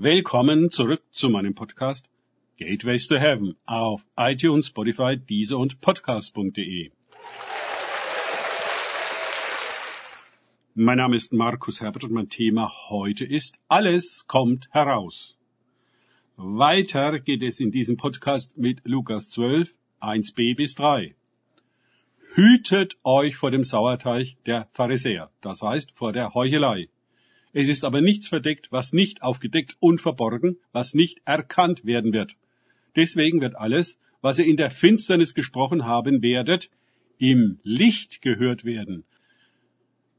Willkommen zurück zu meinem Podcast Gateways to Heaven auf iTunes, Spotify, Deezer und Podcast.de. Mein Name ist Markus Herbert und mein Thema heute ist Alles kommt heraus. Weiter geht es in diesem Podcast mit Lukas 12, 1b bis 3. Hütet euch vor dem Sauerteig der Pharisäer, das heißt vor der Heuchelei. Es ist aber nichts verdeckt, was nicht aufgedeckt und verborgen, was nicht erkannt werden wird. Deswegen wird alles, was ihr in der Finsternis gesprochen haben werdet, im Licht gehört werden.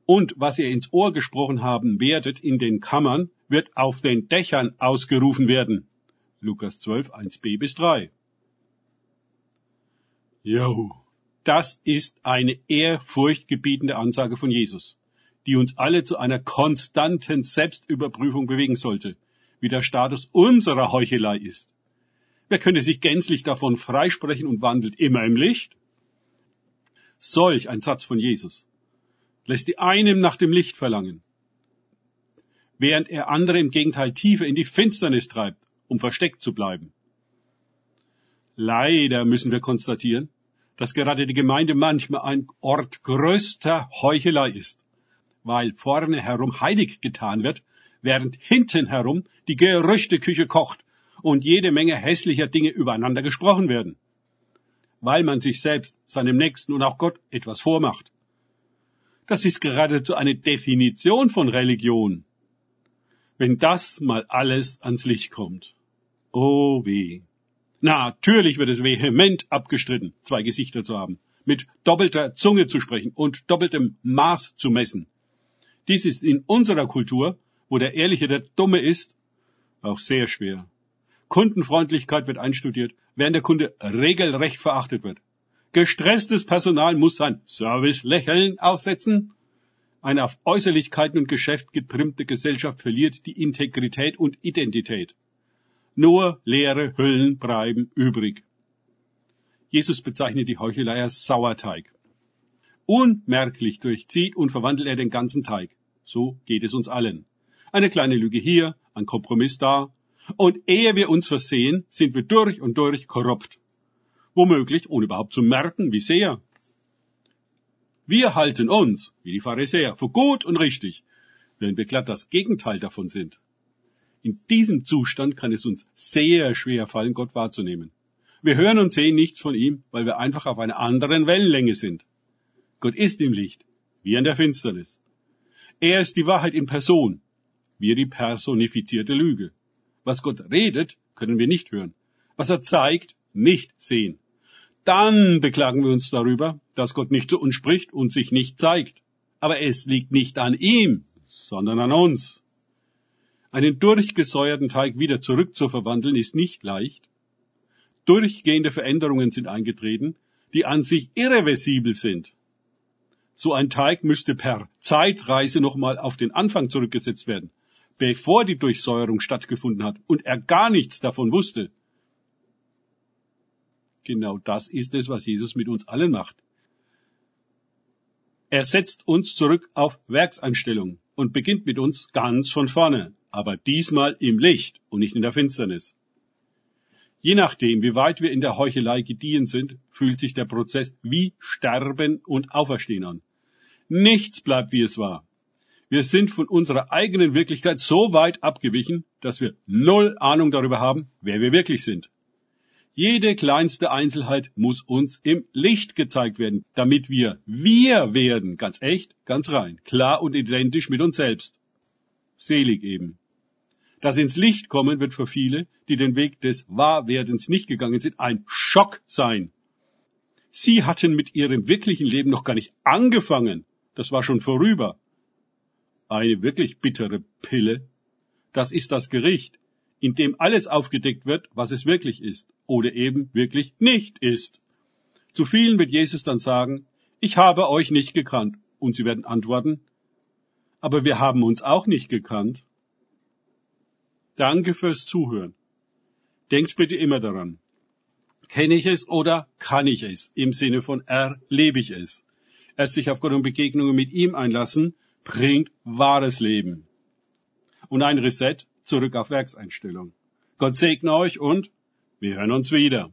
Und was ihr ins Ohr gesprochen haben werdet in den Kammern, wird auf den Dächern ausgerufen werden. Lukas 12, 1b bis 3. Jo, das ist eine ehrfurchtgebietende Ansage von Jesus die uns alle zu einer konstanten Selbstüberprüfung bewegen sollte, wie der Status unserer Heuchelei ist. Wer könnte sich gänzlich davon freisprechen und wandelt immer im Licht? Solch ein Satz von Jesus lässt die einem nach dem Licht verlangen, während er andere im Gegenteil tiefer in die Finsternis treibt, um versteckt zu bleiben. Leider müssen wir konstatieren, dass gerade die Gemeinde manchmal ein Ort größter Heuchelei ist weil vorne herum heilig getan wird, während hinten herum die Gerüchteküche kocht und jede Menge hässlicher Dinge übereinander gesprochen werden, weil man sich selbst, seinem Nächsten und auch Gott etwas vormacht. Das ist geradezu eine Definition von Religion. Wenn das mal alles ans Licht kommt. Oh weh. Natürlich wird es vehement abgestritten, zwei Gesichter zu haben, mit doppelter Zunge zu sprechen und doppeltem Maß zu messen. Dies ist in unserer Kultur, wo der Ehrliche der Dumme ist, auch sehr schwer. Kundenfreundlichkeit wird einstudiert, während der Kunde regelrecht verachtet wird. Gestresstes Personal muss sein Service-Lächeln aufsetzen. Eine auf Äußerlichkeiten und Geschäft getrimmte Gesellschaft verliert die Integrität und Identität. Nur leere Hüllen bleiben übrig. Jesus bezeichnet die Heuchelei als Sauerteig. Unmerklich durchzieht und verwandelt er den ganzen Teig. So geht es uns allen. Eine kleine Lüge hier, ein Kompromiss da. Und ehe wir uns versehen, sind wir durch und durch korrupt. Womöglich, ohne überhaupt zu merken, wie sehr. Wir halten uns, wie die Pharisäer, für gut und richtig, während wir glatt das Gegenteil davon sind. In diesem Zustand kann es uns sehr schwer fallen, Gott wahrzunehmen. Wir hören und sehen nichts von ihm, weil wir einfach auf einer anderen Wellenlänge sind. Gott ist im Licht, wie in der Finsternis. Er ist die Wahrheit in Person, wir die personifizierte Lüge. Was Gott redet, können wir nicht hören. Was er zeigt, nicht sehen. Dann beklagen wir uns darüber, dass Gott nicht zu uns spricht und sich nicht zeigt. Aber es liegt nicht an ihm, sondern an uns. Einen durchgesäuerten Teig wieder zurück zu verwandeln ist nicht leicht. Durchgehende Veränderungen sind eingetreten, die an sich irreversibel sind. So ein Teig müsste per Zeitreise nochmal auf den Anfang zurückgesetzt werden, bevor die Durchsäuerung stattgefunden hat und er gar nichts davon wusste. Genau das ist es, was Jesus mit uns allen macht. Er setzt uns zurück auf Werkseinstellung und beginnt mit uns ganz von vorne, aber diesmal im Licht und nicht in der Finsternis. Je nachdem, wie weit wir in der Heuchelei gediehen sind, fühlt sich der Prozess wie Sterben und Auferstehen an. Nichts bleibt, wie es war. Wir sind von unserer eigenen Wirklichkeit so weit abgewichen, dass wir null Ahnung darüber haben, wer wir wirklich sind. Jede kleinste Einzelheit muss uns im Licht gezeigt werden, damit wir wir werden, ganz echt, ganz rein, klar und identisch mit uns selbst. Selig eben. Das ins Licht kommen wird für viele, die den Weg des Wahrwerdens nicht gegangen sind, ein Schock sein. Sie hatten mit ihrem wirklichen Leben noch gar nicht angefangen das war schon vorüber. Eine wirklich bittere Pille. Das ist das Gericht, in dem alles aufgedeckt wird, was es wirklich ist oder eben wirklich nicht ist. Zu vielen wird Jesus dann sagen, ich habe euch nicht gekannt. Und sie werden antworten, aber wir haben uns auch nicht gekannt. Danke fürs Zuhören. Denkt bitte immer daran. Kenne ich es oder kann ich es? Im Sinne von erlebe ich es erst sich auf Gott und Begegnungen mit ihm einlassen, bringt wahres Leben. Und ein Reset zurück auf Werkseinstellung. Gott segne euch und wir hören uns wieder.